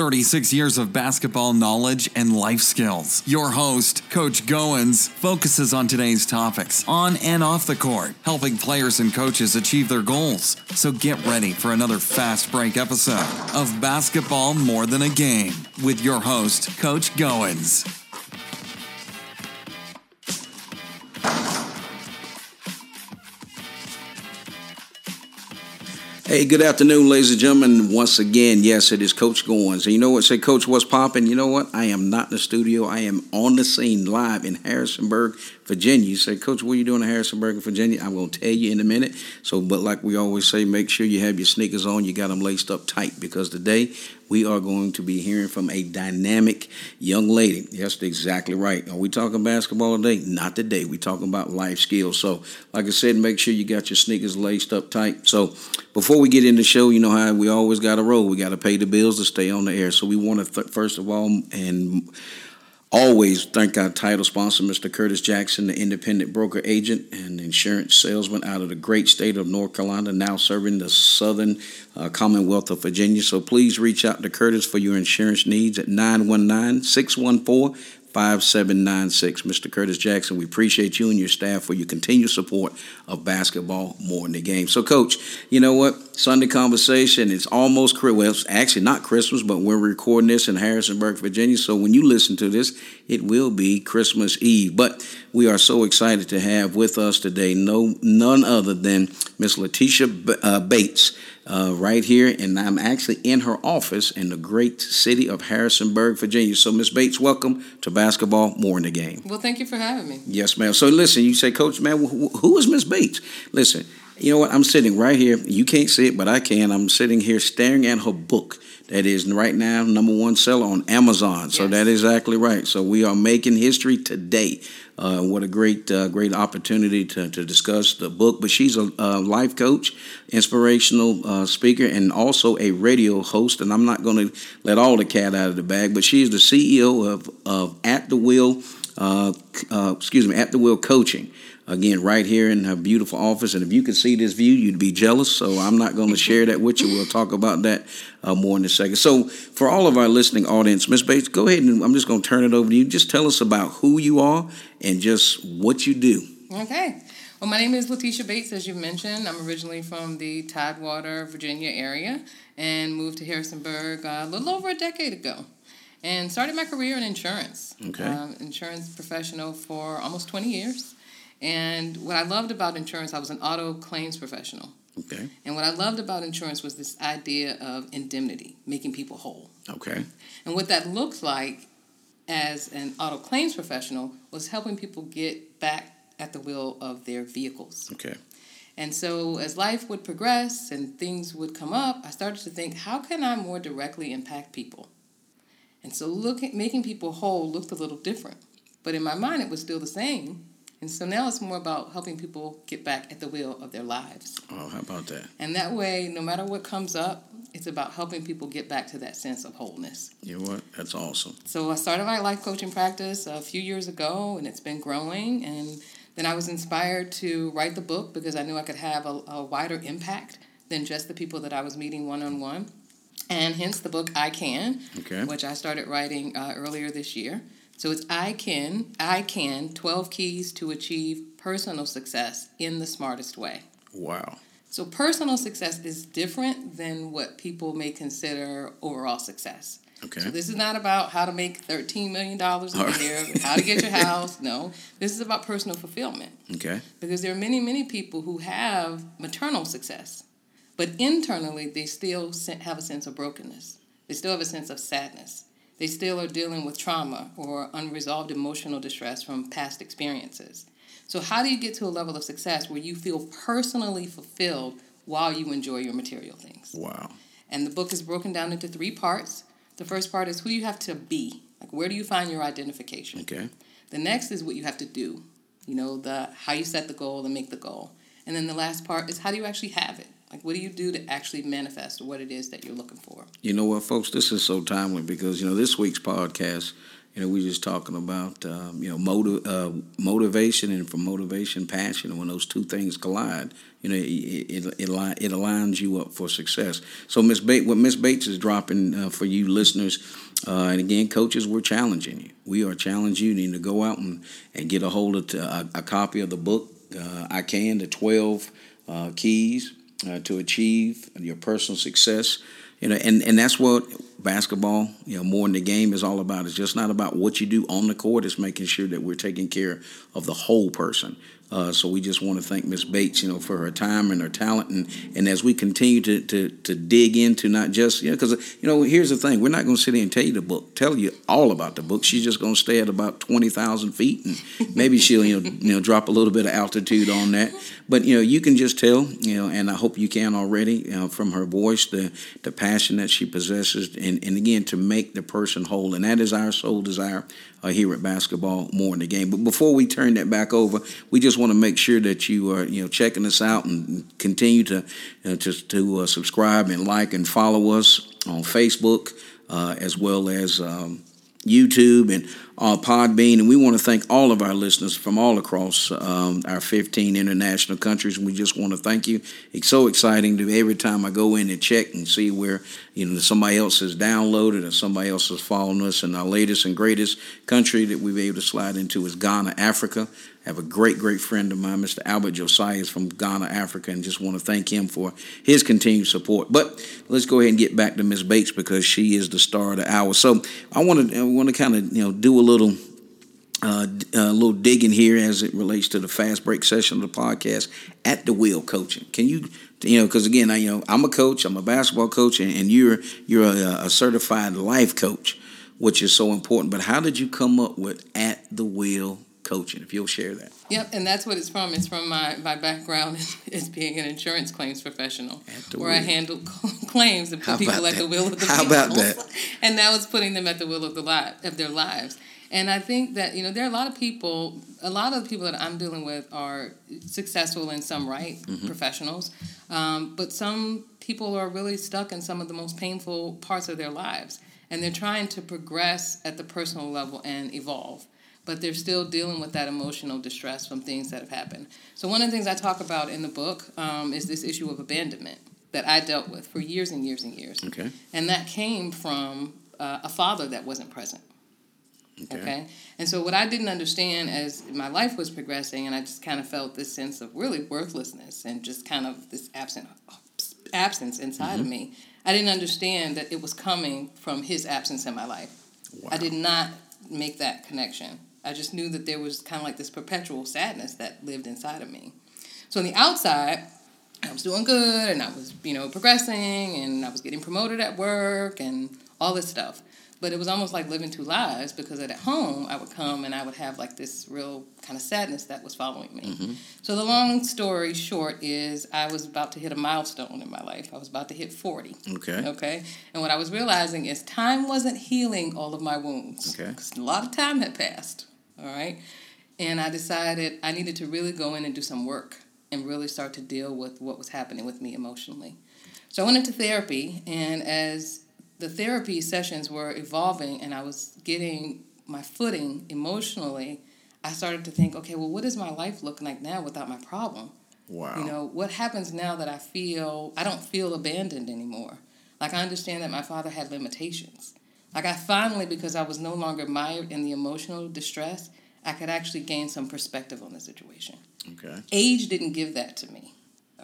36 years of basketball knowledge and life skills. Your host, Coach Goins, focuses on today's topics on and off the court, helping players and coaches achieve their goals. So get ready for another fast break episode of Basketball More Than a Game with your host, Coach Goins. Hey, good afternoon, ladies and gentlemen. Once again, yes, it is Coach Goins. And you know what? Say, Coach, what's popping? You know what? I am not in the studio. I am on the scene live in Harrisonburg, Virginia. You say, Coach, what are you doing in Harrisonburg, Virginia? I'm going to tell you in a minute. So, but like we always say, make sure you have your sneakers on. You got them laced up tight because today we are going to be hearing from a dynamic young lady. Yes, exactly right. Are we talking basketball today? Not today. We're talking about life skills. So, like I said, make sure you got your sneakers laced up tight. So, before we get in the show, you know how we always got to roll. We got to pay the bills to stay on the air. So, we want to, th- first of all, and Always thank our title sponsor, Mr. Curtis Jackson, the independent broker agent and insurance salesman out of the great state of North Carolina, now serving the southern uh, Commonwealth of Virginia. So please reach out to Curtis for your insurance needs at 919 614 5796. Mr. Curtis Jackson, we appreciate you and your staff for your continued support of basketball more than the game. So, Coach, you know what? Sunday conversation, it's almost, well, it's actually not Christmas, but we're recording this in Harrisonburg, Virginia. So, when you listen to this, it will be Christmas Eve. But we are so excited to have with us today no none other than Miss Letitia uh, Bates uh, right here, and I'm actually in her office in the great city of Harrisonburg, Virginia. So, Miss Bates, welcome to Basketball More in the Game. Well, thank you for having me. Yes, ma'am. So, listen, you say, Coach, man, who is Miss Bates? Listen, you know what? I'm sitting right here. You can't see it, but I can. I'm sitting here staring at her book that is right now number one seller on Amazon. Yes. So that is exactly right. So we are making history today. Uh, what a great, uh, great opportunity to, to discuss the book. But she's a, life coach, inspirational uh, speaker, and also a radio host. And I'm not going to let all the cat out of the bag, but she is the CEO of, of At the Wheel, uh, uh, excuse me, At the Wheel Coaching again right here in her beautiful office. And if you could see this view, you'd be jealous. So I'm not going to share that with you. We'll talk about that uh, more in a second. So for all of our listening audience, Miss Bates, go ahead and I'm just going to turn it over to you. Just tell us about who you are and just what you do. Okay. Well, my name is Letitia Bates, as you mentioned. I'm originally from the Tidewater, Virginia area and moved to Harrisonburg uh, a little over a decade ago and started my career in insurance. Okay. Um, insurance professional for almost 20 years. And what I loved about insurance, I was an auto claims professional. Okay. And what I loved about insurance was this idea of indemnity, making people whole. Okay. And what that looked like as an auto claims professional was helping people get back at the wheel of their vehicles. Okay. And so as life would progress and things would come up, I started to think, how can I more directly impact people? And so looking making people whole looked a little different. But in my mind it was still the same and so now it's more about helping people get back at the wheel of their lives. Oh, how about that? And that way, no matter what comes up, it's about helping people get back to that sense of wholeness. You know what? That's awesome. So I started my life coaching practice a few years ago, and it's been growing. And then I was inspired to write the book because I knew I could have a, a wider impact than just the people that I was meeting one on one. And hence the book I Can, okay. which I started writing uh, earlier this year. So it's I can, I can, 12 keys to achieve personal success in the smartest way. Wow. So personal success is different than what people may consider overall success. Okay. So this is not about how to make $13 million a year, how to get your house. No. This is about personal fulfillment. Okay. Because there are many, many people who have maternal success, but internally they still have a sense of brokenness. They still have a sense of sadness they still are dealing with trauma or unresolved emotional distress from past experiences. So, how do you get to a level of success where you feel personally fulfilled while you enjoy your material things? Wow. And the book is broken down into three parts. The first part is who you have to be, like where do you find your identification? Okay. The next is what you have to do, you know, the how you set the goal and make the goal. And then the last part is how do you actually have it? Like, what do you do to actually manifest what it is that you're looking for? You know what, folks? This is so timely because, you know, this week's podcast You know, we're just talking about um, you know motiv- uh, motivation and from motivation, passion, and when those two things collide, you know, it it, it, it aligns you up for success. So, Miss Bates, what Miss Bates is dropping uh, for you listeners, uh, and again, coaches, we're challenging you. We are challenging you. You need to go out and, and get a hold of a, uh, copy of the book. Uh, I can the twelve uh, to achieve your personal success. You know, and, and that's what basketball, you know, more than the game is all about. It's just not about what you do on the court. It's making sure that we're taking care of the whole person. Uh, so we just want to thank Miss Bates, you know, for her time and her talent, and, and as we continue to, to, to dig into not just you know, because you know, here's the thing: we're not going to sit here and tell you the book, tell you all about the book. She's just going to stay at about twenty thousand feet, and maybe she'll you know you know drop a little bit of altitude on that. But you know, you can just tell, you know, and I hope you can already you know, from her voice the the passion that she possesses, and and again to make the person whole, and that is our sole desire uh, here at basketball more in the game. But before we turn that back over, we just want to make sure that you are you know checking us out and continue to uh, to, to uh, subscribe and like and follow us on Facebook uh, as well as. Um, YouTube and uh, Podbean. And we want to thank all of our listeners from all across um, our 15 international countries. And we just want to thank you. It's so exciting to every time I go in and check and see where you know somebody else has downloaded or somebody else has followed us. And our latest and greatest country that we've been able to slide into is Ghana, Africa. I have a great, great friend of mine, Mr. Albert Josiah, is from Ghana, Africa, and just want to thank him for his continued support. But let's go ahead and get back to Miss Bates because she is the star of the hour. So I want to I want to kind of you know do a little uh, a little digging here as it relates to the fast break session of the podcast at the wheel coaching. Can you, you know, because again, I you know I'm a coach, I'm a basketball coach, and, and you're you're a, a, certified life coach, which is so important. But how did you come up with at the wheel coaching? If you'll share that. Yep, and that's what it's from. It's from my my background as being an insurance claims professional, where wheel. I handle claims and put people at the wheel of the How people. about that? and that was putting them at the wheel of the li- of their lives. And I think that, you know, there are a lot of people, a lot of the people that I'm dealing with are successful in some right, mm-hmm. professionals, um, but some people are really stuck in some of the most painful parts of their lives. And they're trying to progress at the personal level and evolve, but they're still dealing with that emotional distress from things that have happened. So, one of the things I talk about in the book um, is this issue of abandonment that I dealt with for years and years and years. Okay. And that came from uh, a father that wasn't present. Okay. okay. And so what I didn't understand as my life was progressing, and I just kind of felt this sense of really worthlessness and just kind of this absent absence inside mm-hmm. of me. I didn't understand that it was coming from his absence in my life. Wow. I did not make that connection. I just knew that there was kind of like this perpetual sadness that lived inside of me. So on the outside, I was doing good and I was, you know, progressing and I was getting promoted at work and all this stuff. But it was almost like living two lives because at home I would come and I would have like this real kind of sadness that was following me. Mm-hmm. So the long story short is I was about to hit a milestone in my life. I was about to hit 40. Okay. Okay. And what I was realizing is time wasn't healing all of my wounds. Okay. Because a lot of time had passed. All right. And I decided I needed to really go in and do some work and really start to deal with what was happening with me emotionally. So I went into therapy, and as the therapy sessions were evolving and I was getting my footing emotionally, I started to think, okay, well, what does my life look like now without my problem? Wow. You know, what happens now that I feel, I don't feel abandoned anymore? Like, I understand that my father had limitations. Like, I finally, because I was no longer mired in the emotional distress, I could actually gain some perspective on the situation. Okay. Age didn't give that to me.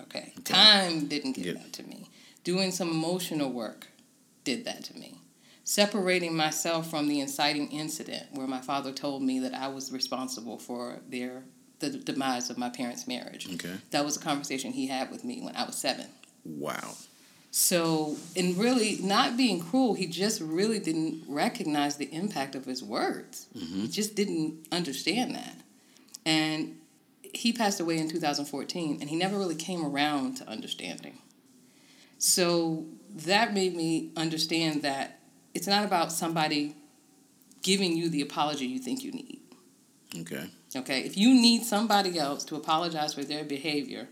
Okay. okay. Time didn't give yep. that to me. Doing some emotional work did that to me. Separating myself from the inciting incident where my father told me that I was responsible for their the demise of my parents' marriage. Okay. That was a conversation he had with me when I was seven. Wow. So, and really not being cruel, he just really didn't recognize the impact of his words. Mm-hmm. He just didn't understand that. And he passed away in 2014, and he never really came around to understanding. So that made me understand that it's not about somebody giving you the apology you think you need. Okay. Okay. If you need somebody else to apologize for their behavior,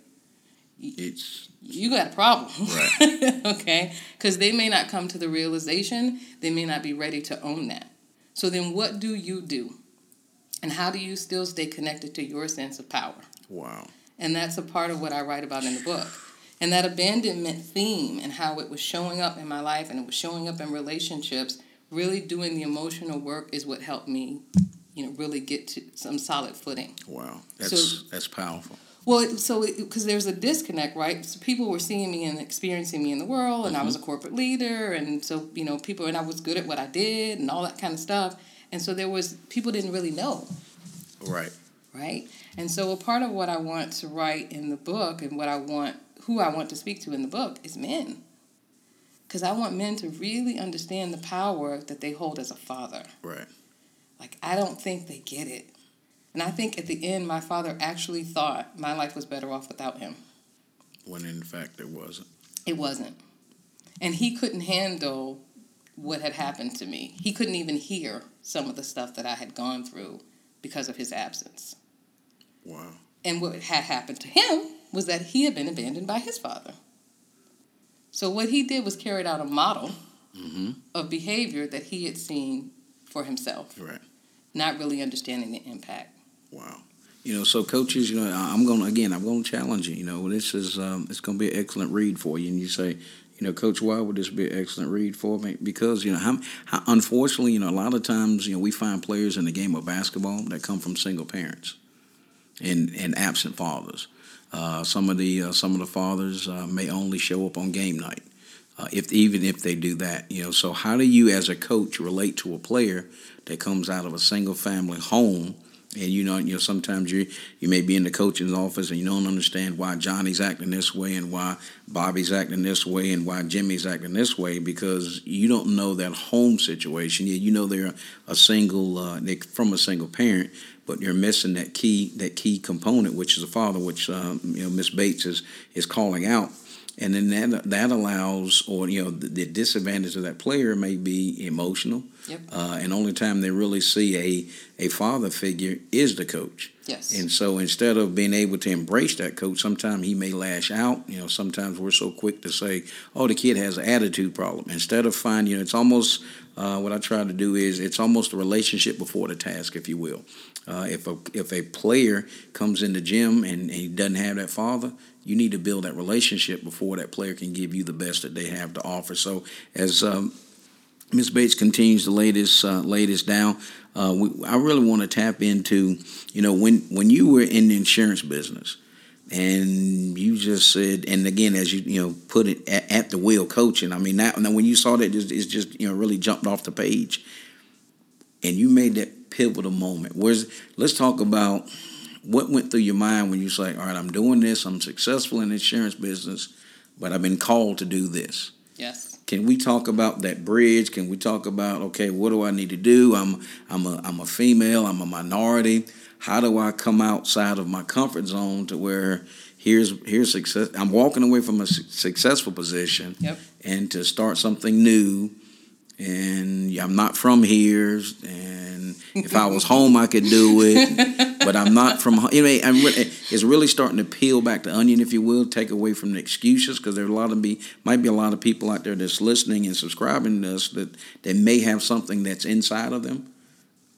it's you got a problem. Right. okay. Because they may not come to the realization, they may not be ready to own that. So then what do you do? And how do you still stay connected to your sense of power? Wow. And that's a part of what I write about in the book. And that abandonment theme and how it was showing up in my life and it was showing up in relationships, really doing the emotional work is what helped me, you know, really get to some solid footing. Wow. That's so, that's powerful. Well, so because there's a disconnect, right? So people were seeing me and experiencing me in the world, and mm-hmm. I was a corporate leader, and so you know, people and I was good at what I did, and all that kind of stuff. And so there was people didn't really know. Right. Right. And so a part of what I want to write in the book, and what I want, who I want to speak to in the book, is men. Because I want men to really understand the power that they hold as a father. Right. Like I don't think they get it and I think at the end, my father actually thought my life was better off without him. When in fact it wasn't. It wasn't. And he couldn't handle what had happened to me. He couldn't even hear some of the stuff that I had gone through because of his absence. Wow. And what had happened to him was that he had been abandoned by his father. So what he did was carried out a model mm-hmm. of behavior that he had seen for himself. Right. Not really understanding the impact. Wow. You know, so coaches, you know, I'm going to, again, I'm going to challenge you. You know, this is, um, it's going to be an excellent read for you. And you say, you know, Coach, why would this be an excellent read for me? Because, you know, how, how, unfortunately, you know, a lot of times, you know, we find players in the game of basketball that come from single parents and, and absent fathers. Uh, some of the uh, some of the fathers uh, may only show up on game night, uh, if even if they do that. You know, so how do you, as a coach, relate to a player that comes out of a single family home and you know, you know, sometimes you you may be in the coach's office and you don't understand why Johnny's acting this way and why Bobby's acting this way and why Jimmy's acting this way because you don't know that home situation. You, you know they're a single, uh, they from a single parent, but you're missing that key that key component, which is a father, which um, you know Miss Bates is is calling out and then that that allows, or you know, the, the disadvantage of that player may be emotional, yep. uh, and only time they really see a a father figure is the coach. Yes. And so instead of being able to embrace that coach, sometimes he may lash out. You know, sometimes we're so quick to say, "Oh, the kid has an attitude problem." Instead of finding, you know, it's almost uh, what I try to do is it's almost a relationship before the task, if you will. Uh, if a if a player comes in the gym and, and he doesn't have that father, you need to build that relationship before that player can give you the best that they have to offer. So as um, Ms. Bates continues to lay this uh, lay this down, uh, we, I really want to tap into, you know, when when you were in the insurance business, and you just said, and again, as you you know put it at, at the wheel coaching. I mean, that, now when you saw that, it's, it's just you know really jumped off the page, and you made that pivotal moment. Where's let's talk about what went through your mind when you say, all right, I'm doing this, I'm successful in the insurance business, but I've been called to do this? Yes. Can we talk about that bridge? Can we talk about okay, what do I need to do? I'm I'm a I'm a female. I'm a minority. How do I come outside of my comfort zone to where here's here's success? I'm walking away from a successful position, yep. and to start something new and I'm not from here. And if I was home, I could do it, but I'm not from. You know, I'm really, it's really starting to peel back the onion, if you will, take away from the excuses because there are a lot of be might be a lot of people out there that's listening and subscribing to us that they may have something that's inside of them,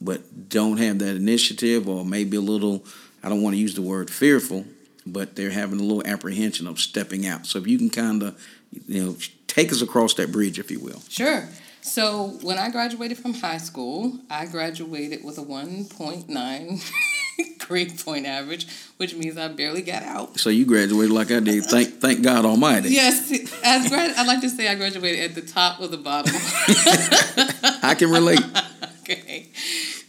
but don't have that initiative or maybe a little. I don't want to use the word fearful, but they're having a little apprehension of stepping out. So if you can kind of, you know, take us across that bridge, if you will. Sure. So when I graduated from high school, I graduated with a 1.9 grade point average, which means I barely got out. So you graduated like I did. Thank thank God Almighty. Yes, as grad, I like to say I graduated at the top of the bottom. I can relate. okay,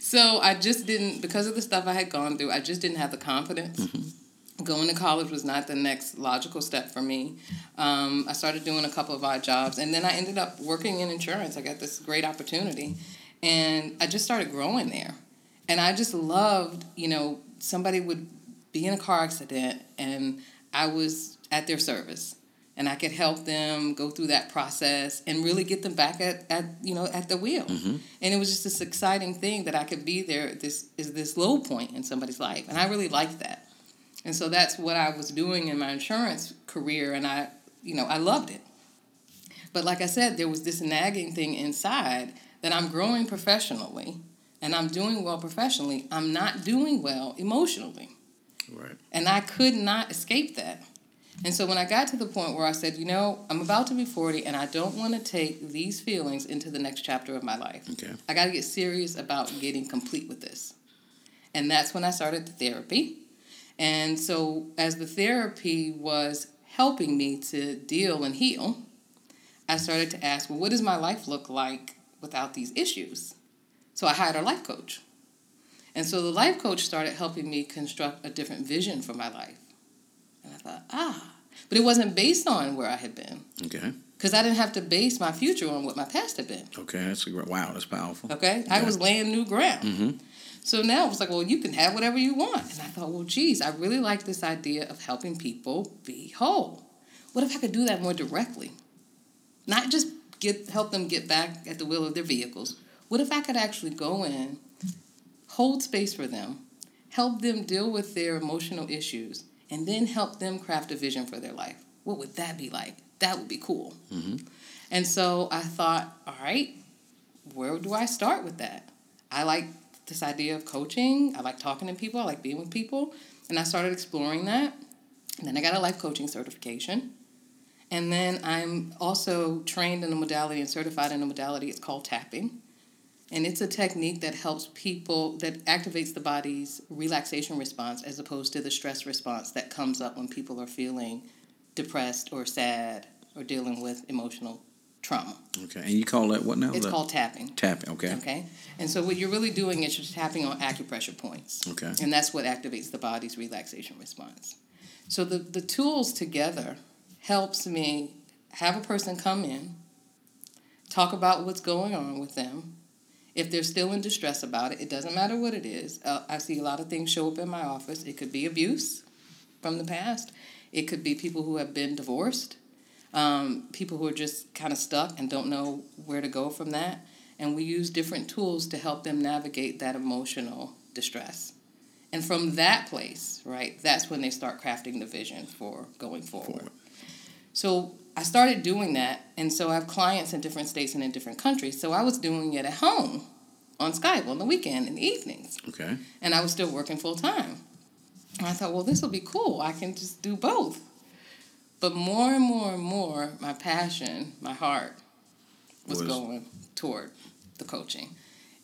so I just didn't because of the stuff I had gone through. I just didn't have the confidence. Mm-hmm going to college was not the next logical step for me. Um, I started doing a couple of odd jobs, and then I ended up working in insurance. I got this great opportunity, and I just started growing there. And I just loved, you know, somebody would be in a car accident, and I was at their service. And I could help them go through that process and really get them back at, at you know at the wheel. Mm-hmm. And it was just this exciting thing that I could be there. This is this low point in somebody's life, and I really liked that. And so that's what I was doing in my insurance career, and I, you know, I loved it. But like I said, there was this nagging thing inside that I'm growing professionally and I'm doing well professionally, I'm not doing well emotionally. Right. And I could not escape that. And so when I got to the point where I said, you know, I'm about to be 40 and I don't want to take these feelings into the next chapter of my life. Okay. I got to get serious about getting complete with this. And that's when I started the therapy. And so as the therapy was helping me to deal and heal, I started to ask, well, what does my life look like without these issues? So I hired a life coach. And so the life coach started helping me construct a different vision for my life. And I thought, ah, but it wasn't based on where I had been. Okay. Because I didn't have to base my future on what my past had been. Okay. That's. Wow. That's powerful. Okay? I was laying new ground. Mm-hmm. So now it was like, well, you can have whatever you want. And I thought, well, geez, I really like this idea of helping people be whole. What if I could do that more directly? Not just get help them get back at the wheel of their vehicles. What if I could actually go in, hold space for them, help them deal with their emotional issues, and then help them craft a vision for their life? What would that be like? That would be cool. Mm-hmm. And so I thought, all right, where do I start with that? I like this idea of coaching. I like talking to people. I like being with people. And I started exploring that. And then I got a life coaching certification. And then I'm also trained in a modality and certified in a modality. It's called tapping. And it's a technique that helps people, that activates the body's relaxation response as opposed to the stress response that comes up when people are feeling depressed or sad or dealing with emotional trauma. Okay. And you call that what now? It's That- called tapping. tapping. Okay. Okay. And so what you're really doing is you're tapping on acupressure points. Okay. And that's what activates the body's relaxation response. So the, the tools together helps me have a person come in, talk about what's going on with them. If they're still in distress about it, it doesn't matter what it is. Uh, I see a lot of things show up in my office. It could be abuse from the past. It could be people who have been divorced um, people who are just kind of stuck and don't know where to go from that. And we use different tools to help them navigate that emotional distress. And from that place, right, that's when they start crafting the vision for going forward. Forward. So I started doing that. And so I have clients in different states and in different countries. So I was doing it at home on Skype on the weekend in the evenings Okay. and I was still working full time. And I thought, well, this will be cool. I can just do both. But more and more and more, my passion, my heart was, Was- going toward the coaching.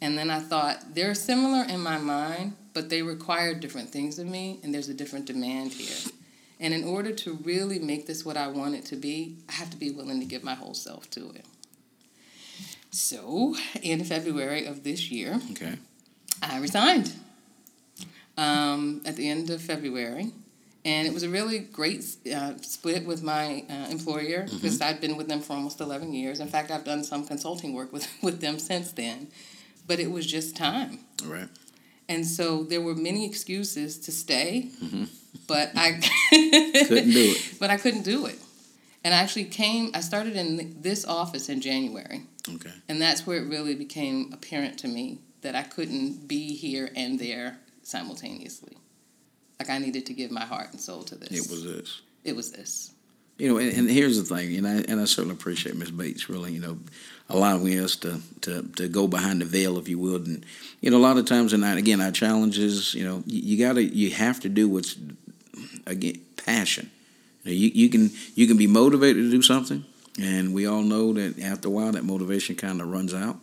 And then I thought, they're similar in my mind, but they require different things of me, and there's a different demand here. And in order to really make this what I want it to be, I have to be willing to give my whole self to it. So, in February of this year, Okay. I resigned um, at the end of February. And it was a really great uh, split with my uh, employer because I'd been with them for almost 11 years. In fact, I've done some consulting work with, with them since then. But it was just time. Right. And so there were many excuses to stay, but I Couldn't do it. But I couldn't do it. And I actually came, I started in this office in January. Okay. And that's where it really became apparent to me that I couldn't be here and there simultaneously. Like I needed to give my heart and soul to this. It was this. It was this. You know, and, and here's the thing, and I and I certainly appreciate Miss Bates really, you know, allowing us to, to to go behind the veil, if you would, and you know, a lot of times, and I, again, our challenges, you know, you, you gotta, you have to do what's again passion. You, know, you you can you can be motivated to do something, and we all know that after a while, that motivation kind of runs out.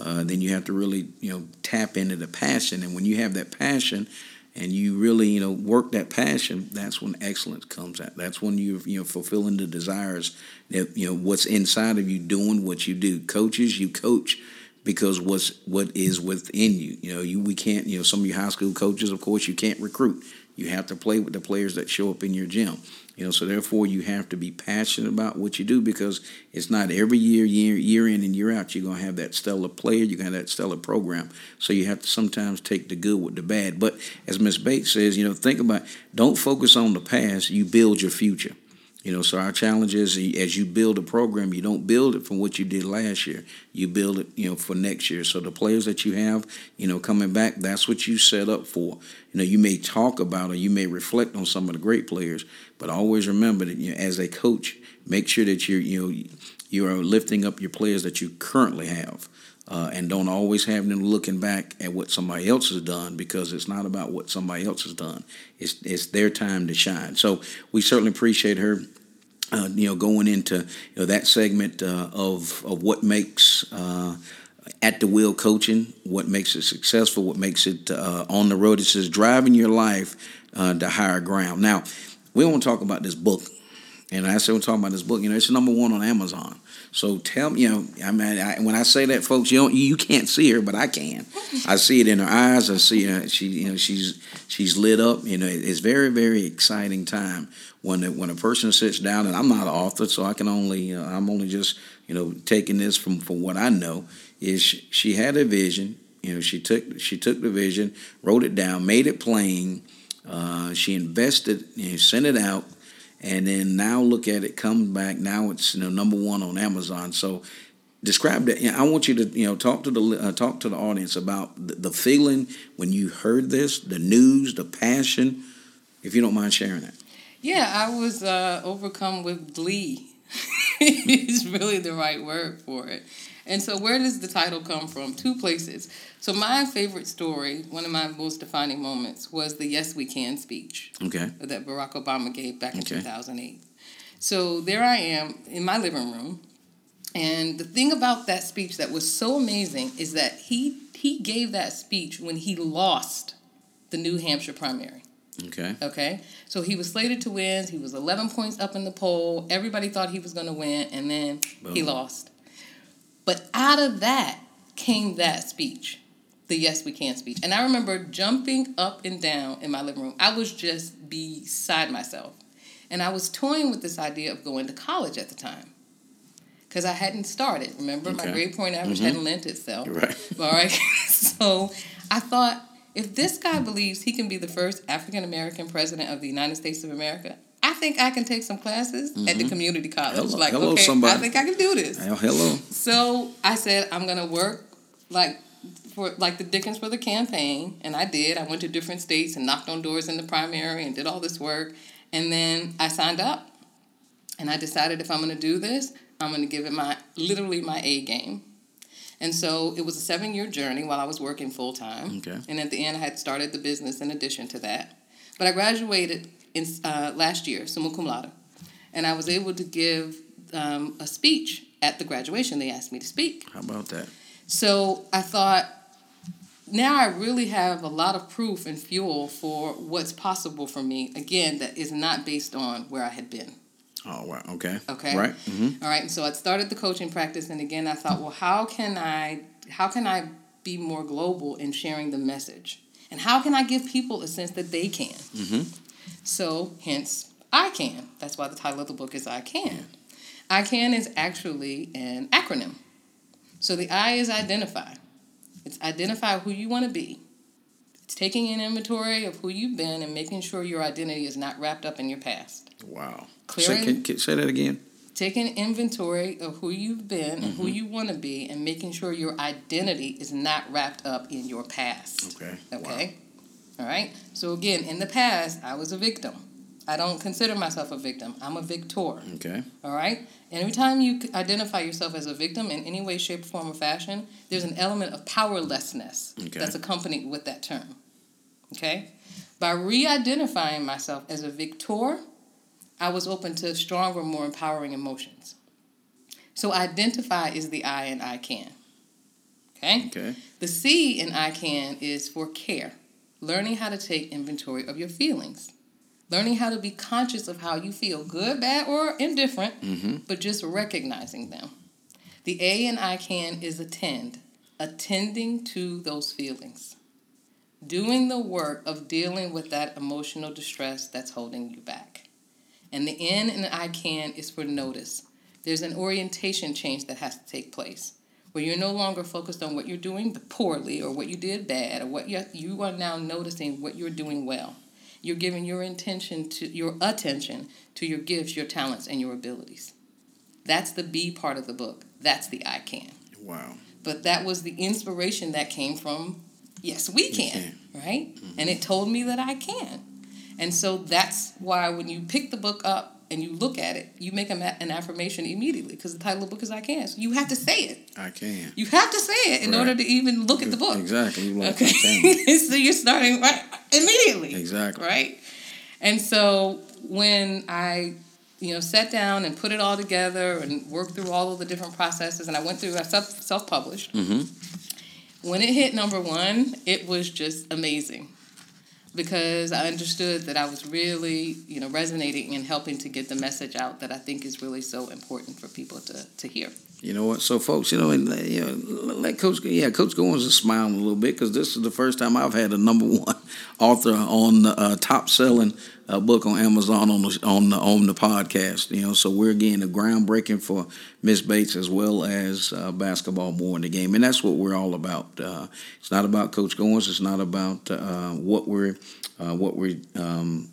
Uh, then you have to really, you know, tap into the passion, and when you have that passion, and you really you know work that passion that's when excellence comes out. That's when you're you know fulfilling the desires that you know what's inside of you doing what you do. Coaches you coach because what's what is within you. You know you we can't you know some of your high school coaches of course you can't recruit. You have to play with the players that show up in your gym you know so therefore you have to be passionate about what you do because it's not every year year year in and year out you're going to have that stellar player you're going to have that stellar program. So you have to sometimes take the good with the bad. But as miss bates says you know think about don't focus on the past you build your future you know, so our challenge is as you build a program, you don't build it from what you did last year. You build it, you know, for next year. So the players that you have, you know, coming back, that's what you set up for. You know, you may talk about or you may reflect on some of the great players, but always remember that you know, as a coach, make sure that you're, you know, you are lifting up your players that you currently have. Uh, and don't always have them looking back at what somebody else has done because it's not about what somebody else has done. It's it's their time to shine. So we certainly appreciate her. Uh, you know, going into you know that segment uh, of of what makes uh, at the wheel coaching, what makes it successful, what makes it uh, on the road. It says driving your life uh, to higher ground. Now, we want to talk about this book, and I said we're talking about this book. You know, it's number one on Amazon. So tell me, you know, I mean, I, when I say that, folks, you don't, you can't see her, but I can. I see it in her eyes. I see uh, she, you know, she's she's lit up. You know, it's very very exciting time when when a person sits down. And I'm not an author, so I can only uh, I'm only just you know taking this from from what I know. Is she, she had a vision. You know, she took she took the vision, wrote it down, made it plain. Uh, she invested, you know, sent it out and then now look at it come back now it's you know number one on amazon. So describe that. I want you to you know talk to the uh, talk to the audience about the, the, feeling when you heard this the news the passion if you don't mind sharing that. Yeah i was uh, overcome with glee. Is really the right word for it and so, where does the title come from? Two places. So, my favorite story, one of my most defining moments, was the Yes We Can speech okay. that Barack Obama gave back in okay. 2008. So, there I am in my living room. And the thing about that speech that was so amazing is that he, he gave that speech when he lost the New Hampshire primary. Okay. Okay. So he was slated to win. He was 11 points up in the poll. Everybody thought he was going to win, and then Boom. he lost. But out of that came that speech, the Yes We Can speech. And I remember jumping up and down in my living room. I was just beside myself. And I was toying with this idea of going to college at the time. Because I hadn't started. Remember, okay. my grade point average mm-hmm. hadn't lent itself. Right. All right. so I thought, if this guy believes he can be the first African American president of the United States of America, I think I can take some classes mm-hmm. at the mm-hmm. community college. Hello, like, hello, okay, somebody. I think I can do this. Hello. So I said I'm gonna work like for like the Dickens for the campaign, and I did. I went to different states and knocked on doors in the primary and did all this work, and then I signed up, and I decided if I'm gonna do this, I'm gonna give it my literally my A game. And so it was a seven year journey while I was working full time. Okay. And at the end, I had started the business in addition to that. But I graduated in uh, last year, summa cum laude, and I was able to give um, a speech at the graduation. They asked me to speak. How about that? So I thought, now I really have a lot of proof and fuel for what's possible for me. Again, that is not based on where I had been. Oh wow. Okay. Okay. Right. Mm-hmm. All right. And so I started the coaching practice, and again, I thought, well, how can I, how can I be more global in sharing the message, and how can I give people a sense that they can? Mm-hmm. So, hence, I Can. That's why the title of the book is I Can. I Can is actually an acronym. So, the I is identify. It's identify who you want to be. It's taking an inventory of who you've been and making sure your identity is not wrapped up in your past. Wow. Clearing, say, can, can, say that again. Taking inventory of who you've been and mm-hmm. who you want to be and making sure your identity is not wrapped up in your past. Okay. Okay. Wow. All right. So again, in the past, I was a victim. I don't consider myself a victim. I'm a victor. Okay. All right. And every time you identify yourself as a victim in any way, shape, form, or fashion, there's an element of powerlessness okay. that's accompanied with that term. Okay. By re-identifying myself as a victor, I was open to stronger, more empowering emotions. So identify is the I and I can. Okay. Okay. The C in I can is for care learning how to take inventory of your feelings, learning how to be conscious of how you feel, good, bad, or indifferent, mm-hmm. but just recognizing them. The A in I can is attend, attending to those feelings, doing the work of dealing with that emotional distress that's holding you back. And the N in I can is for notice. There's an orientation change that has to take place where you're no longer focused on what you're doing poorly or what you did bad or what you, you are now noticing what you're doing well. You're giving your intention to your attention to your gifts, your talents, and your abilities. That's the B part of the book. That's the I can. Wow. But that was the inspiration that came from Yes, we can, can. right? Mm-hmm. And it told me that I can. And so that's why when you pick the book up, and you look at it, you make an affirmation immediately because the title of the book is I Can. So you have to say it. I can. You have to say it in Right. order to even look at the book. Exactly. Like, okay. so you're starting right immediately. Exactly. Right. And so when I, you know, sat down and put it all together and worked through all of the different processes, and I went through, I self self published. Mm-hmm. When it hit number one, it was just amazing because I understood that I was really, you know, resonating and helping to get the message out that I think is really so important for people to, to hear. You know what? So, folks, you know, and, you know, Coach, yeah, Coach Goins is smiling a little bit because this is the first time I've had a number one author on the uh, top selling uh, book on Amazon on the on the on the podcast. You know, so we're again a groundbreaking for Miss Bates as well as uh, basketball more in the game, and that's what we're all about. Uh, it's not about Coach Goins. It's not about uh, what we're uh, what we're um,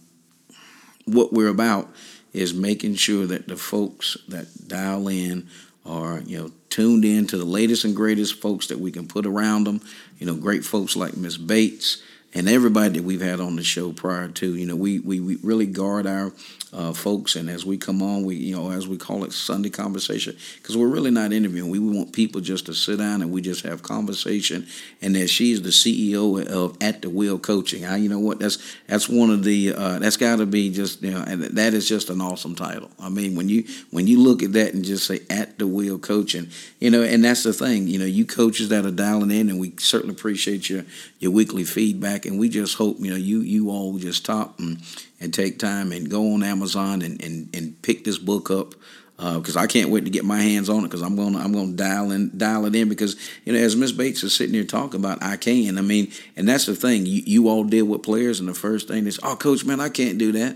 what we're about is making sure that the folks that dial in are you know tuned in to the latest and greatest folks that we can put around them. You know, great folks like Miss Bates and everybody that we've had on the show prior to. You know, we we, we really guard our uh, folks, and as we come on, we you know as we call it Sunday conversation because we're really not interviewing. We want people just to sit down and we just have conversation. And that she's the CEO of At the Wheel Coaching. I, you know what? That's that's one of the uh, that's got to be just you know, and that is just an awesome title. I mean, when you when you look at that and just say At the Wheel Coaching, you know, and that's the thing. You know, you coaches that are dialing in, and we certainly appreciate your your weekly feedback, and we just hope you know you you all just stop and, and take time and go on Amazon and and, and pick this book up uh, because I can't wait to get my hands on it because I'm gonna I'm gonna dial in dial it in because you know as Miss Bates is sitting here talking about I can. I mean and that's the thing you, you all deal with players and the first thing is oh coach man I can't do that.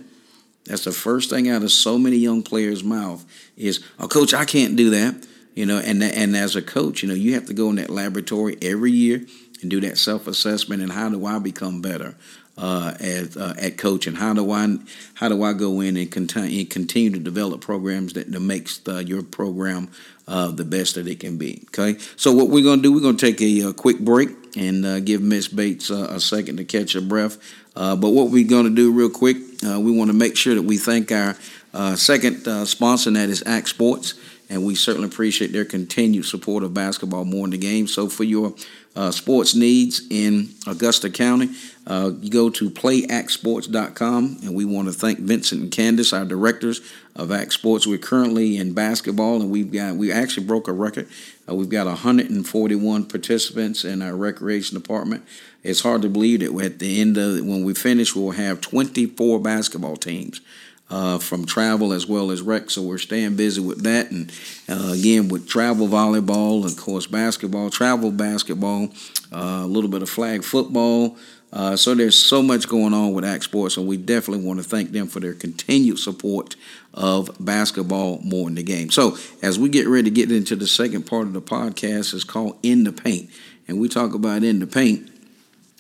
That's the first thing out of so many young players' mouth is oh coach I can't do that. You know and and as a coach you know you have to go in that laboratory every year and do that self assessment and how do I become better uh, at uh, at coaching? How do I how do I go in and continue continue to develop programs that, that makes the, your program uh, the best that it can be? Okay, so what we're gonna do? We're gonna take a, uh quick break and uh, give Miss Bates a second to catch her breath. Uh, but what we're gonna do real quick, uh, we want to make sure that we thank our second sponsor, and that is Act Sports and we certainly appreciate their continued support of basketball more in the game. So for your uh, sports needs in Augusta County, uh, you go to playactsports.com, and we want to thank Vincent and Candace, our directors of Act Sports. We're currently in basketball, and we've got we actually broke a record. Uh, we've got 141 participants in our recreation department. It's hard to believe that at the end of when we finish, we'll have 24 basketball teams uh, from travel as well as rec. So we're staying busy with that. And uh, again, with travel volleyball, of course, basketball, travel basketball, uh, a little bit of flag football. Uh, so there's so much going on with Act Sports, and we definitely want to thank them for their continued support of basketball more in the game. So as we get ready to get into the second part of the podcast, it's called In the Paint, and we talk about in the paint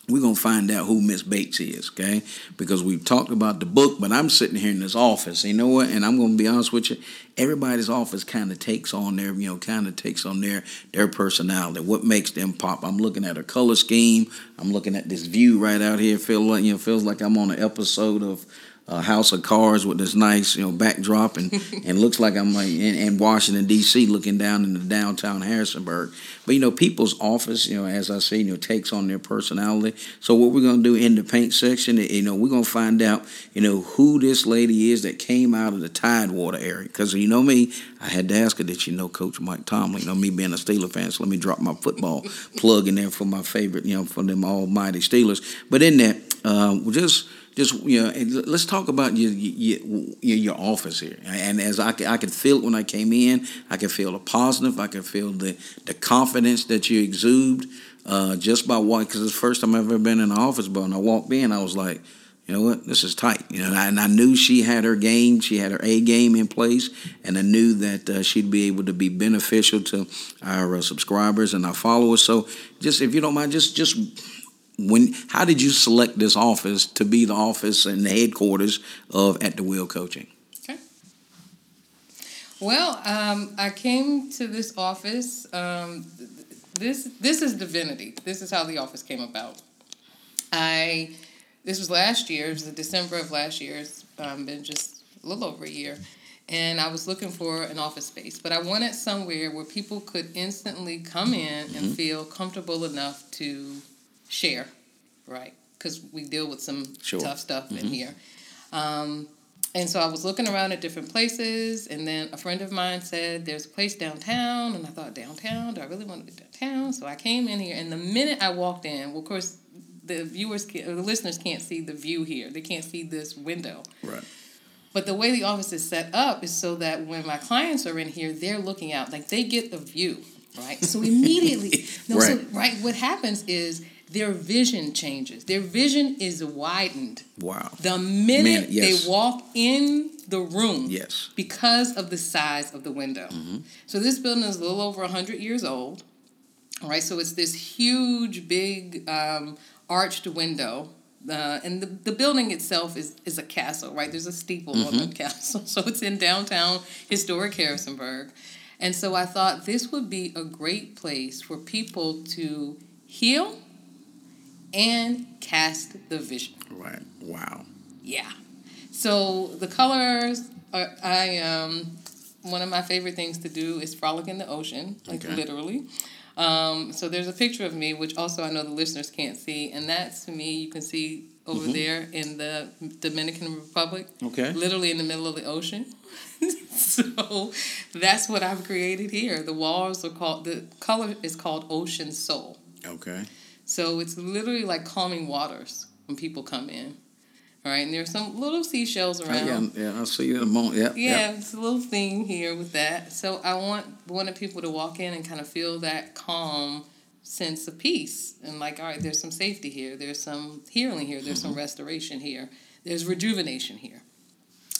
we're going to find out who Miss Bates is, okay? Because we've talked about the book, but I'm sitting here in this office. You know what? And I'm going to be honest with you. Everybody's office kind of takes on their, you know, kind of takes on their their personality. What makes them pop? I'm looking at a color scheme. I'm looking at this view right out here. Feel like you know, feels like I'm on an episode of uh, House of Cards with this nice, you know, backdrop, and and looks like I'm like in, in Washington D.C. looking down into downtown Harrisonburg. But you know, people's office, you know, as I say, you know, takes on their personality. So what we're gonna do in the paint section, you know, we're gonna find out, you know, who this lady is that came out of the Tidewater area. Because you know me, I had to ask her, did she know Coach Mike Tomlin? You know, me being a Steeler fan, so let me drop my football plug in there for my favorite, you know, for them almighty Steelers. But in that, uh, we'll just just you know, let's talk about your your, your office here. And as I I could feel it when I came in, I could feel the positive. I could feel the the confidence that you exude uh, just by walking. Because it's the first time I've ever been in an office, but when I walked in, I was like. You know what? This is tight. You know, and I, and I knew she had her game. She had her A game in place, and I knew that uh, she'd be able to be beneficial to our uh, subscribers and our followers. So, just if you don't mind, just just when how did you select this office to be the office and the headquarters of at the wheel coaching Okay. Well, um, I came to this office. Um, this this is divinity. This is how the office came about. I this was last year. It was the December of last year. It's um, been just a little over a year. And I was looking for an office space, but I wanted somewhere where people could instantly come in and Mm-hmm. feel comfortable enough to share, right? Because we deal with some Sure. Mm-hmm. tough stuff in here. Um, and so I was looking around at different places, and then a friend of mine said, There's a place downtown. And I thought, Downtown? Do I really want to be downtown? So I came in here, and the minute I walked in, well, of course, the viewers, the listeners can't see the view here. They can't see this window. Right. But the way the office is set up is so that when my clients are in here, they're looking out, like they get the view, right? So immediately, no, so Right. right, what happens is their vision changes. Their vision is widened Wow. the minute Minute, yes. they walk in the room Yes. because of the size of the window. So this building is a little over 100 years old. All right, so it's this huge, big um, arched window. Uh, and the, the building itself is, is a castle, right? There's a steeple on the castle. So it's in downtown historic Harrisonburg. And so I thought this would be a great place for people to heal and cast the vision. Right. Wow. Yeah. So the colors are I um one of my favorite things to do is frolic in the ocean, like Okay. literally. Um, so there's a picture of me, which also I know the listeners can't see, and that's me. You can see over there in the Dominican Republic, Okay. literally in the middle of the ocean. so that's what I've created here. The walls are called the color is called Ocean Soul. Okay. So it's literally like calming waters when people come in. All right, and there's some little seashells Oh, around. yeah, yeah, I'll see you in a moment. Yeah, Yeah, Yep. it's a little thing here with that. So I want wanted people to walk in and kind of feel that calm sense of peace and like, all right, there's some safety here, there's some healing here, there's some mm-hmm. restoration here, there's rejuvenation here,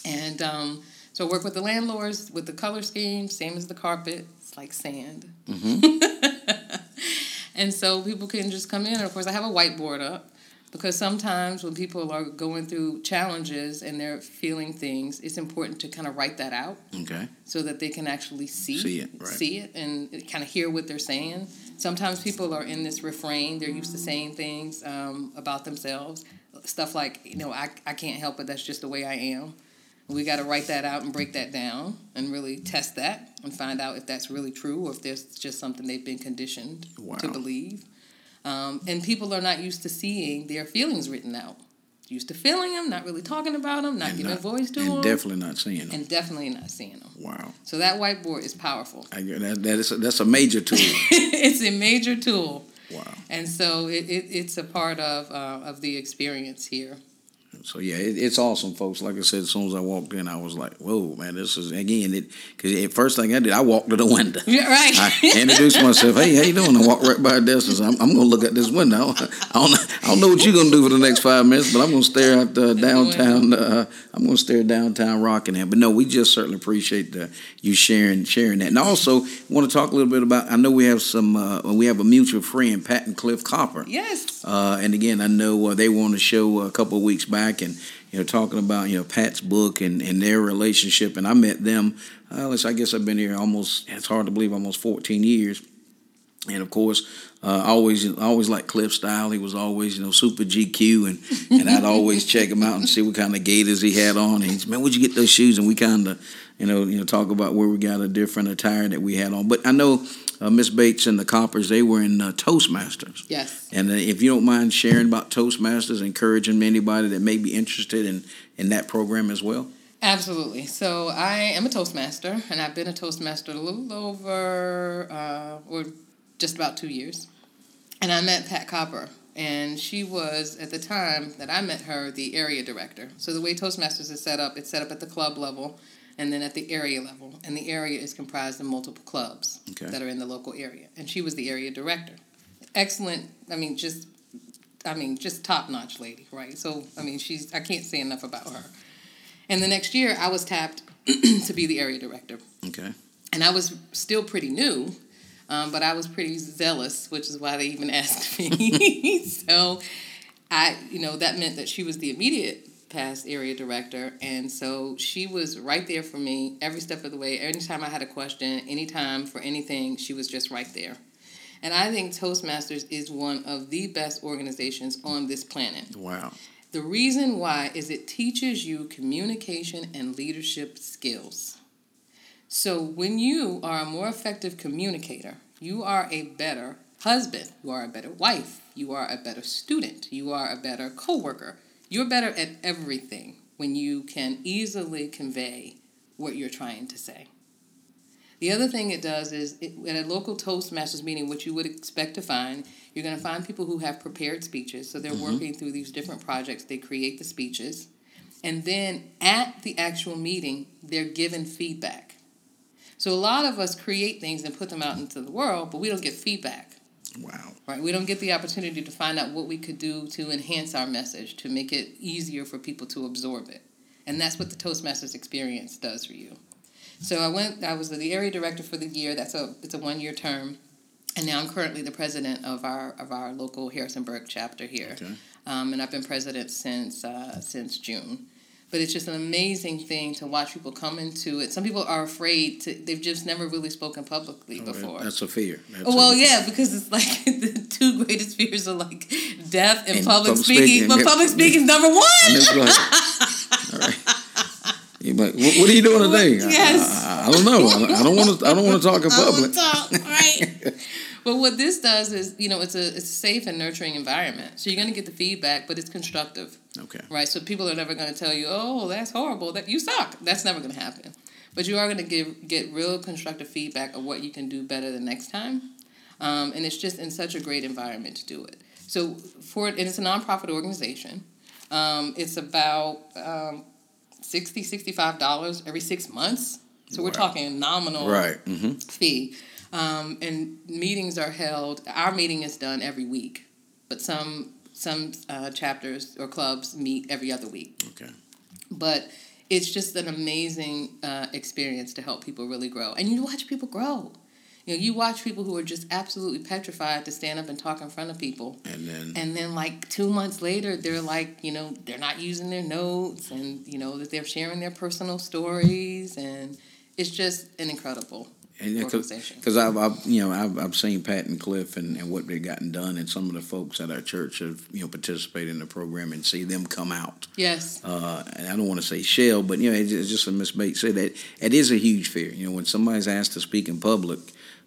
and um, so I work with the landlords with the color scheme, same as the carpet. It's like sand. Mm-hmm. and so people can just come in. And of course, I have a whiteboard up because sometimes when people are going through challenges and they're feeling things, it's important to kind of write that out Okay. so that they can actually see, See it, right. see it, and kind of hear what they're saying. Sometimes people are in this refrain; they're used to saying things um, about themselves, stuff like, you know, I, I can't help it. That's just the way I am. We got to write that out and break that down and really test that and find out if that's really true or if there's just something they've been conditioned to believe. Um, and people are not used to seeing their feelings written out. Used to feeling them, not really talking about them, not And giving not- voice to and them, definitely not seeing them. and definitely not seeing them. wow. So that whiteboard is powerful. I, that, that is a, that's a major tool. it's a major tool, wow. and so it, it, it's a part of uh, of the experience here. So yeah, it, it's awesome, folks. Like I said, as soon as I walked in, I was like, "Whoa, man! This is again." It because the first thing I did, I walked to the window. Yeah, right. I introduced myself. Hey, how you doing? I walked right by a desk. and said, I'm, I'm going to look at this window. I don't, I don't know what you're going to do for the next five minutes, but I'm going to stare at the downtown. Uh, I'm going to stare at downtown Rockingham. But no, we just certainly appreciate the, you sharing sharing that. And also want to talk a little bit about. I know we have some. Uh, we have a mutual friend, Pat and Cliff Copper. yes. Uh, and again, I know uh, they were on the show a couple of weeks back, and you know, talking about you know Pat's book and, and their relationship. And I met them. Uh, I guess I've been here almost. It's hard to believe almost 14 years. And of course, uh, always always like Cliff style. He was always you know super GQ, and and I'd always check him out and see what kind of gaiters he had on. And he's man, where'd you get those shoes? And we kind of you know you know talk about where we got a different attire that we had on. But I know uh, Miss Bates and the Coppers they were in uh, Toastmasters. Yes. And uh, if you don't mind sharing about Toastmasters, encouraging anybody that may be interested in, in that program as well. Absolutely. So I am a Toastmaster, and I've been a Toastmaster a little over, uh, or just about two years. And I met Pat Copper, and she was at the time that I met her the area director. So the way Toastmasters is set up, it's set up at the club level, and then at the area level, and the area is comprised of multiple clubs Okay. that are in the local area. And she was the area director. Excellent. I mean, just. I mean, just top notch lady, right? So, I mean, she's, I can't say enough about her. And the next year, I was tapped to be the area director. Okay. And I was still pretty new, um, but I was pretty zealous, which is why they even asked me. so I, you know, that meant that she was the immediate past area director. And so she was right there for me every step of the way. Anytime I had a question, anytime for anything, she was just right there. And I think Toastmasters is one of the best organizations on this planet. Wow. The reason why is it teaches you communication and leadership skills. So when you are a more effective communicator, you are a better husband, you are a better wife, you are a better student, you are a better coworker. You're better at everything when you can easily convey what you're trying to say. The other thing it does is it, at a local Toastmasters meeting, what you would expect to find, you're going to find people who have prepared speeches. So they're mm-hmm. working through these different projects. They create the speeches. And then at the actual meeting, they're given feedback. So a lot of us create things and put them out into the world, but we don't get feedback. Wow. Right. We don't get the opportunity to find out what we could do to enhance our message, to make it easier for people to absorb it. And that's what the Toastmasters experience does for you. So I went. I was the area director for the year. That's a it's a one year term, and now I'm currently the president of our of our local Harrisonburg chapter here. Okay. Um, and I've been president since uh, since June. But it's just an amazing thing to watch people come into it. Some people are afraid to. They've just never really spoken publicly oh, before. That's a fear. That's well, yeah, because it's like the two greatest fears are like death and, and public, public, speaking. speaking. But public speaking is number one. All right. Like, what, what, are you doing today? Yes. I, I, I don't know. I, I, don't want to. I don't want to talk in public. Talk, right. But what this does is, you know, it's a it's a safe and nurturing environment. So you're going to get the feedback, but it's constructive. Okay. Right. So people are never going to tell you, "Oh, that's horrible. That you suck." That's never going to happen. But you are going to give get real constructive feedback of what you can do better the next time. Um, and it's just in such a great environment to do it. So for and it's a nonprofit organization. Um, it's about um, 60 $65 every six months. So wow. we're talking nominal right. mm-hmm. fee. Um, and meetings are held. Our meeting is done every week, but some some uh, chapters or clubs meet every other week. Okay. But it's just an amazing uh, experience to help people really grow, and you watch people grow. You know, you watch people who are just absolutely petrified to stand up and talk in front of people. And then and then like 2 months later they're like, you know, they're not using their notes and you know that they're sharing their personal stories and it's just an incredible because I've, I've, you know I've, I've seen Pat and Cliff and, and what they've gotten done and some of the folks at our church have you know participated in the program and see them come out. Yes. Uh, and I don't want to say shell but you know it's, just a Miss Bates said that it is a huge fear. You know when somebody's asked to speak in public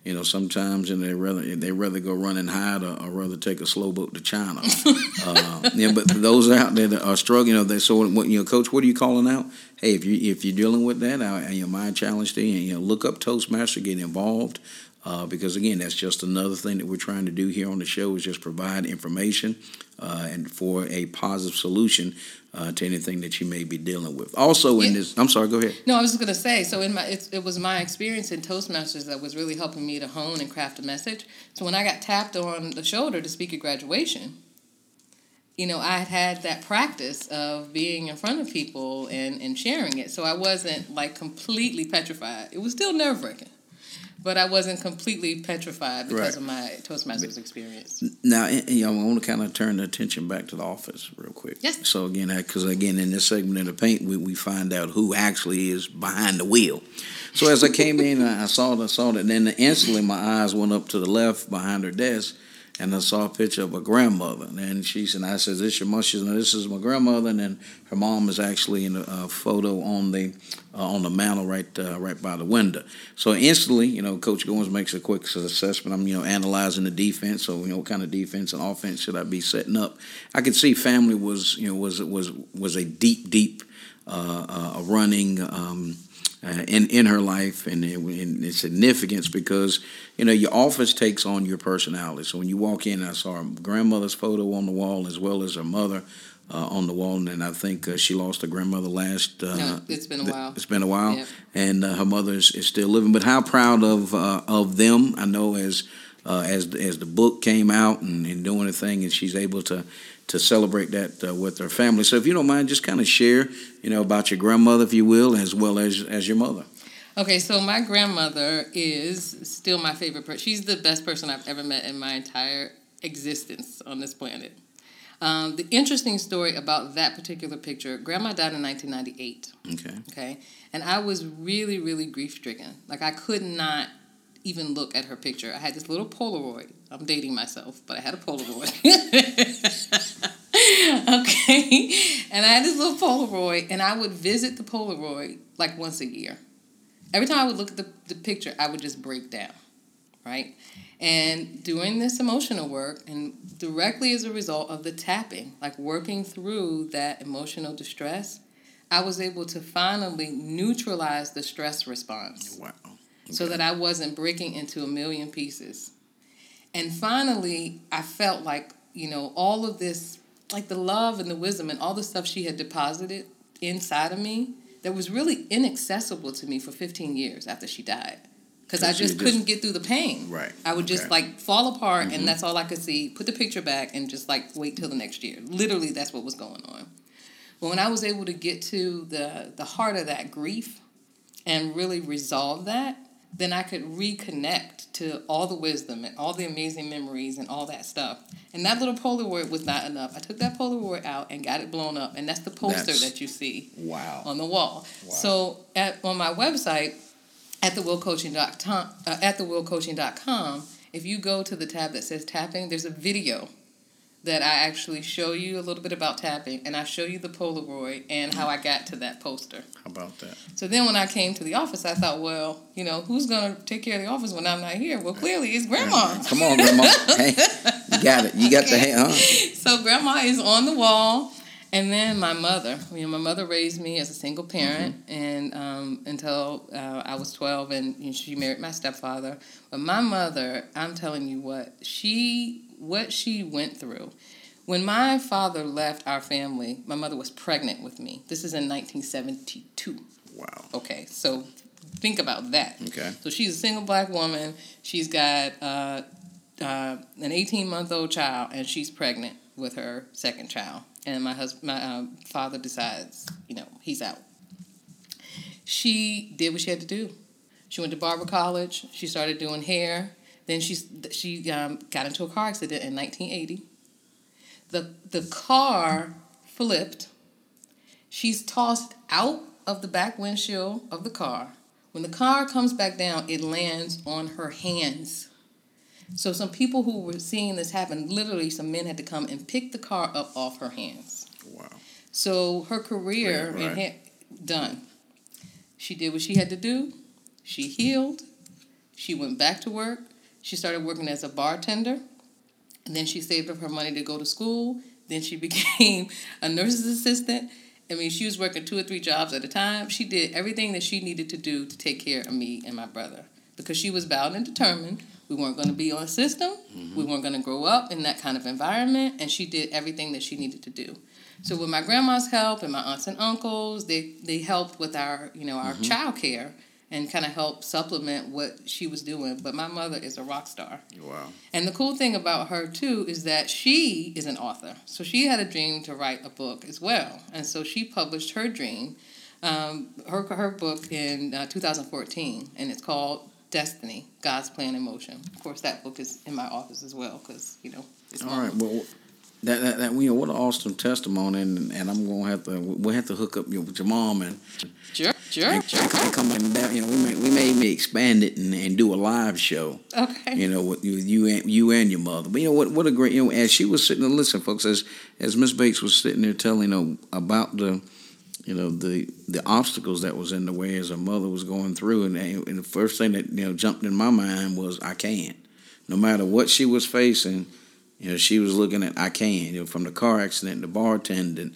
you know, sometimes and they rather they rather go run and hide or, or rather take a slow boat to China. uh, yeah, but those out there that are struggling, you know, they so what you know, coach, what are you calling out? Hey, if you if you're dealing with that, I, you know, my challenge to you, you know, look up Toastmaster, get involved. Uh, because again, that's just another thing that we're trying to do here on the show is just provide information uh, and for a positive solution uh, to anything that you may be dealing with. Also, in yeah. this, I'm sorry, go ahead. No, I was just going to say. So, in my, it, it was my experience in Toastmasters that was really helping me to hone and craft a message. So, when I got tapped on the shoulder to speak at graduation, you know, I had had that practice of being in front of people and, and sharing it. So I wasn't like completely petrified. It was still nerve wracking but I wasn't completely petrified because right. of my Toastmasters experience. Now, you know, I want to kind of turn the attention back to the office real quick. Yes. So again, because again, in this segment of the paint, we, we find out who actually is behind the wheel. So as I came in, I saw the saw that, and then instantly my eyes went up to the left behind her desk, and I saw a picture of a grandmother. And she said, I said, this your mom? She said, this is my grandmother. And then her mom is actually in a, photo on the uh, on the mantle right uh, right by the window. So instantly, you know, Coach Goins makes a quick assessment. I'm, you know, analyzing the defense. So, you know, what kind of defense and offense should I be setting up? I could see family was, you know, was was was a deep, deep uh, uh running um, uh, in in her life and in its significance because you know your office takes on your personality. So when you walk in, I saw her grandmother's photo on the wall as well as her mother. Uh, on the wall, and I think uh, she lost her grandmother last. Uh, no, it's been a while. It's been a while, yep. and uh, her mother is, is, still living. But how proud of uh, of them? I know as as as the book came out and, and doing the thing, and she's able to to celebrate that uh, with her family. So if you don't mind, just kind of share, you know, about your grandmother, if you will, as well as as your mother. Okay, so my grandmother is still my favorite person. She's the best person I've ever met in my entire existence on this planet. Um, the interesting story about that particular picture, Grandma died in 1998. Okay. Okay. And I was really, really grief stricken. Like, I could not even look at her picture. I had this little Polaroid. I'm dating myself, but I had a Polaroid. okay. And I had this little Polaroid, and I would visit the Polaroid like once a year. Every time I would look at the, the picture, I would just break down, right? And doing this emotional work, and directly as a result of the tapping, like working through that emotional distress, I was able to finally neutralize the stress response. Wow. So that I wasn't breaking into a million pieces. And finally, I felt like, you know, all of this, like the love and the wisdom and all the stuff she had deposited inside of me that was really inaccessible to me for 15 years after she died. Because I just couldn't get through the pain. Right. I would just Okay. like fall apart, Mm-hmm. and that's all I could see. Put the picture back and just like wait till the next year. Literally, that's what was going on. But when I was able to get to the the heart of that grief and really resolve that, then I could reconnect to all the wisdom and all the amazing memories and all that stuff. And that little Polaroid was not enough. I took that Polaroid out and got it blown up, and that's the poster That's- that you see Wow. on the wall. So at on my website at thewheelcoaching.com uh, at thewheelcoaching.com, if you go to the tab that says tapping, there's a video that I actually show you a little bit about tapping and I show you the Polaroid and how I got to that poster. How about that? So then when I came to the office, I thought, well, you know, who's going to take care of the office when I'm not here? Well, clearly it's grandma. Come on, Grandma. hey, you got it. You got the hand, huh? so grandma is on the wall and then my mother you know my mother raised me as a single parent and um, until uh, i was 12 and you know, she married my stepfather but my mother i'm telling you what she what she went through when my father left our family my mother was pregnant with me this is in 1972 Wow. okay so think about that Okay. so she's a single black woman. She's got uh, uh, an 18 month old child, and she's pregnant with her second child. And my husband, my um, father decides, you know, he's out. She did what she had to do. She went to Barber College. She started doing hair. Then she she um, got into a car accident in 1980. The the car flipped. She's tossed out of the back windshield of the car. When the car comes back down, it lands on her hands. So some people who were seeing this happen, literally some men had to come and pick the car up off her hands. Wow. So her career Right, right. ha- done. She did what she had to do. She healed. She went back to work. She started working as a bartender. And then she saved up her money to go to school. Then she became a nurse's assistant. I mean, she was working two or three jobs at a time. She did everything that she needed to do to take care of me and my brother because she was bound and determined. We weren't going to be on a system. Mm-hmm. We weren't going to grow up in that kind of environment. And she did everything that she needed to do. So with my grandma's help and my aunts and uncles, they they helped with our you know our mm-hmm. child care and kind of help supplement what she was doing. But my mother is a rock star. Wow. And the cool thing about her too is that she is an author. So she had a dream to write a book as well, and so she published her dream, um, her her book in uh, 2014, and it's called Destiny: God's Plan in Motion. Of course, that book is in my office as well because you know it's All right. Well, that, that, that you know what an awesome testimony, and, and I'm gonna have to we'll have to hook up you with your mom and Sure, sure, and, sure. and come back. and You know, we may we may maybe expand it and, and do a live show. Okay. You know, with you you and you and your mother. But you know what? What a great you know. As she was sitting and listen, folks, as as Miss Bates was sitting there telling you know about the you know the the obstacles that was in the way as her mother was going through, and, and the first thing that you know jumped in my mind was I can't. No matter what she was facing, you know, she was looking at I can. You know, from the car accident the bartending,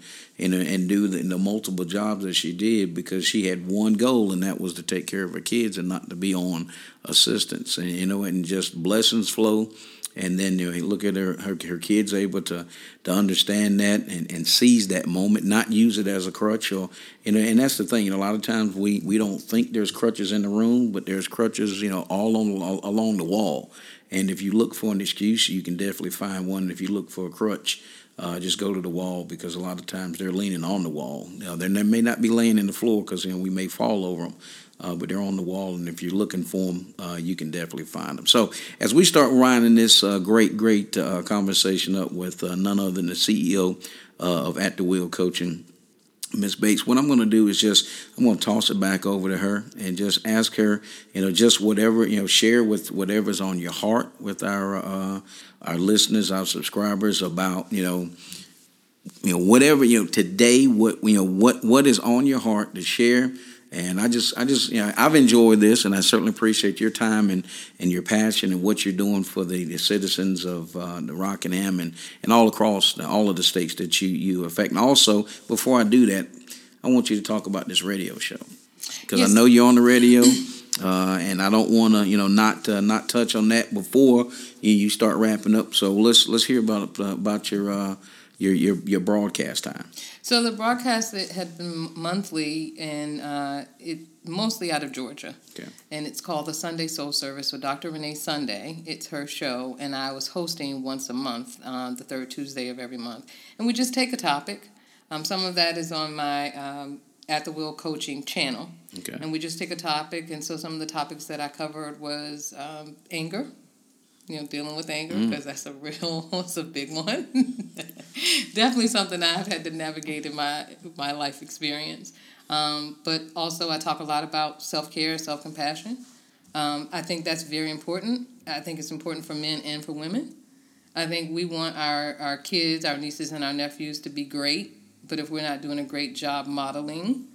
know, and do the, the multiple jobs that she did because she had one goal, and that was to take care of her kids and not to be on assistance. And you know, and just blessings flow. And then you know, look at her, her, her kids able to to understand that and, and seize that moment, not use it as a crutch or you know. And that's the thing. You know, a lot of times we we don't think there's crutches in the room, but there's crutches, you know, all on along the wall. And if you look for an excuse, you can definitely find one. If you look for a crutch, uh, just go to the wall because a lot of times they're leaning on the wall. Know, they may not be laying in the floor because you know we may fall over them, uh, but they're on the wall. And if you're looking for them, uh, you can definitely find them. So as we start winding this uh, great, great uh, conversation up with uh, none other than the CEO of At the Wheel Coaching. Miss Bates, what I'm going to do is just I'm going to toss it back over to her and just ask her, you know, just whatever you know, share with whatever's on your heart with our uh, our listeners, our subscribers about you know you know, whatever you know today, what you know, what what is on your heart to share. And I just, I just, you know, I've enjoyed this, and I certainly appreciate your time and, and your passion and what you're doing for the, the citizens of uh, the Rockingham and, and all across the, all of the states that you you affect. And also, before I do that, I want you to talk about this radio show because yes. I know you're on the radio. Uh, and I don't want to, you know, not uh, not touch on that before you, you, start wrapping up. So let's let's hear about uh, about your uh, your your your broadcast time. So the broadcast that had been monthly and uh, it mostly out of Georgia. Okay. And it's called the Sunday Soul Service with Dr. Renee Sunday. It's her show, and I was hosting once a month on the third Tuesday of every month. And we just take a topic. Um, some of that is on my um, At the Wheel Coaching channel. Okay. And we just take a topic, and so some of the topics that I covered was um, anger you know, dealing with anger because mm. that's a real, it's a big one. Definitely something I've had to navigate in my my life experience. Um, but also, I talk a lot about self care, self compassion. Um, I think that's very important. I think it's important for men and for women. I think we want our, our kids, our nieces, and our nephews to be great, but if we're not doing a great job modeling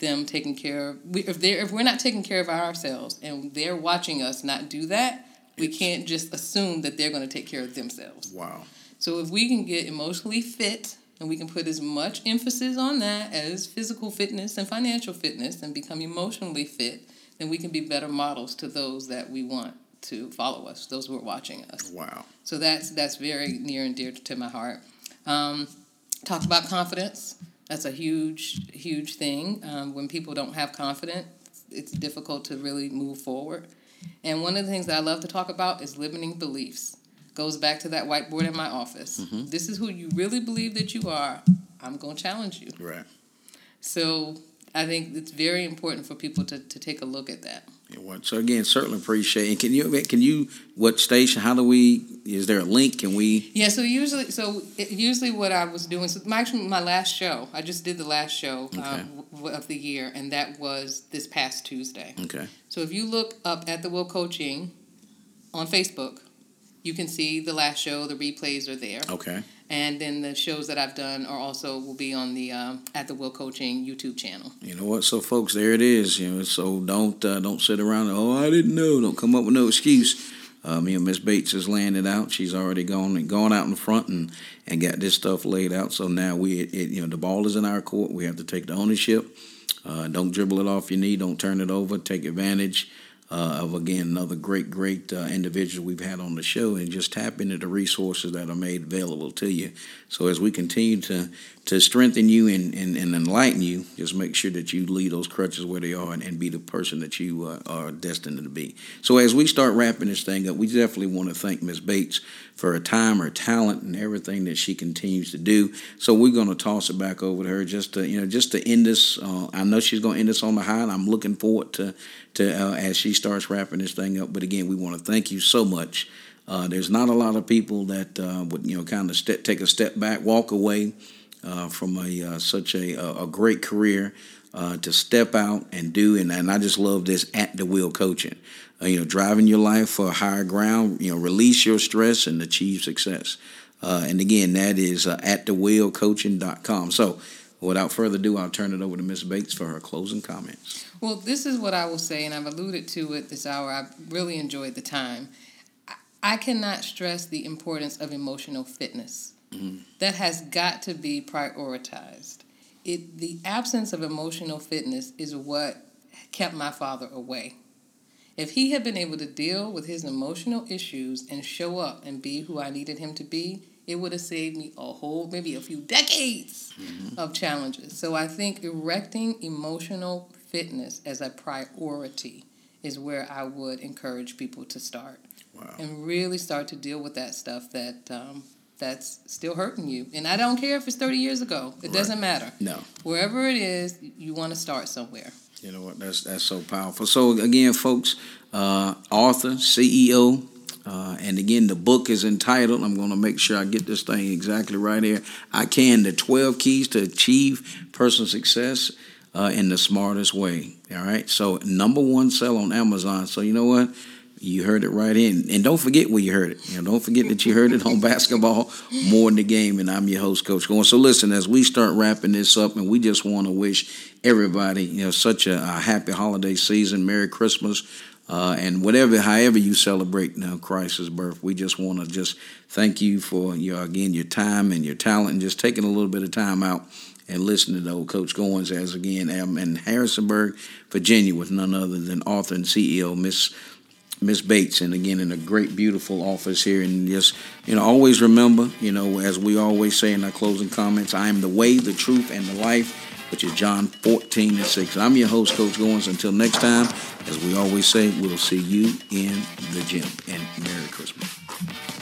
them taking care of, if, they're, if we're not taking care of ourselves and they're watching us not do that, we can't just assume that they're going to take care of themselves. Wow. So if we can get emotionally fit and we can put as much emphasis on that as physical fitness and financial fitness and become emotionally fit, then we can be better models to those that we want to follow us, those who are watching us. Wow. So that's that's very near and dear to my heart. Um, talk about confidence. That's a huge, huge thing. Um, when people don't have confidence, it's difficult to really move forward. And one of the things that I love to talk about is limiting beliefs. Goes back to that whiteboard in my office. Mm-hmm. This is who you really believe that you are. I'm going to challenge you. Right. So I think it's very important for people to, to take a look at that. So again, certainly appreciate. And can you can you what station? How do we? Is there a link? Can we? Yeah. So usually, so it, usually what I was doing. So my, actually, my last show. I just did the last show okay. um, of the year, and that was this past Tuesday. Okay. So if you look up at the Wheel Coaching on Facebook, you can see the last show. The replays are there. Okay. And then the shows that I've done are also will be on the uh, at the Wheel Coaching YouTube channel. You know what? So folks, there it is. You know, so don't uh, don't sit around. And, oh, I didn't know. Don't come up with no excuse. Um, you know, Miss Bates has landed out. She's already gone and gone out in front and, and got this stuff laid out. So now we, it, you know, the ball is in our court. We have to take the ownership. Uh, don't dribble it off your knee. Don't turn it over. Take advantage uh, of again another great, great uh, individual we've had on the show, and just tap into the resources that are made available to you. So as we continue to to strengthen you and, and, and enlighten you, just make sure that you leave those crutches where they are and, and be the person that you uh, are destined to be. So as we start wrapping this thing up, we definitely want to thank Ms. Bates for her time, her talent, and everything that she continues to do. So we're going to toss it back over to her just to you know just to end this. Uh, I know she's going to end this on the high, and I'm looking forward to to uh, as she starts wrapping this thing up. But again, we want to thank you so much. Uh, there's not a lot of people that uh, would you know kind of st- take a step back, walk away uh, from a uh, such a, a great career. To step out and do, and, and I just love this at the wheel coaching. You know, driving your life for higher ground. You know, release your stress and achieve success. And again, that is uh, at thewheelcoaching.com. So, without further ado, I'll turn it over to Ms. Bates for her closing comments. Well, this is what I will say, and I've alluded to it this hour. I've really enjoyed the time. I cannot stress the importance of emotional fitness. Mm-hmm. That has got to be prioritized. It, the absence of emotional fitness is what kept my father away. If he had been able to deal with his emotional issues and show up and be who I needed him to be, it would have saved me a whole, maybe a few decades mm-hmm. of challenges. So I think erecting emotional fitness as a priority is where I would encourage people to start. Wow. And really start to deal with that stuff that um, that's still hurting you. And I don't care if it's 30 years ago. It right. doesn't matter. No. Wherever it is, you want to start somewhere. You know what? That's that's so powerful. So again, folks, uh, author, CEO, uh, and again, the book is entitled. I'm going to make sure I get this thing exactly right here. I can the 12 keys to achieve personal success uh, in the smartest way. All right. So number one sell on Amazon. So you know what? You heard it right in. And don't forget where you heard it. You know, don't forget that you heard it on basketball more than the game. And I'm your host, Coach Goins. So listen, as we start wrapping this up, and we just want to wish everybody, you know, such a, a happy holiday season, Merry Christmas. Uh, and whatever, however you celebrate now Christ's birth, we just want to just thank you for your again your time and your talent, and just taking a little bit of time out and listening to old Coach Goins as again I'm in Harrisonburg, Virginia, with none other than author and CEO Miss Miss Bates, and again in a great, beautiful office here. And just, you know, always remember, you know, as we always say in our closing comments, I am the way, the truth, and the life, which is John 14 and 6. I'm your host, Coach Goins. Until next time, as we always say, we'll see you in the gym. And Merry Christmas.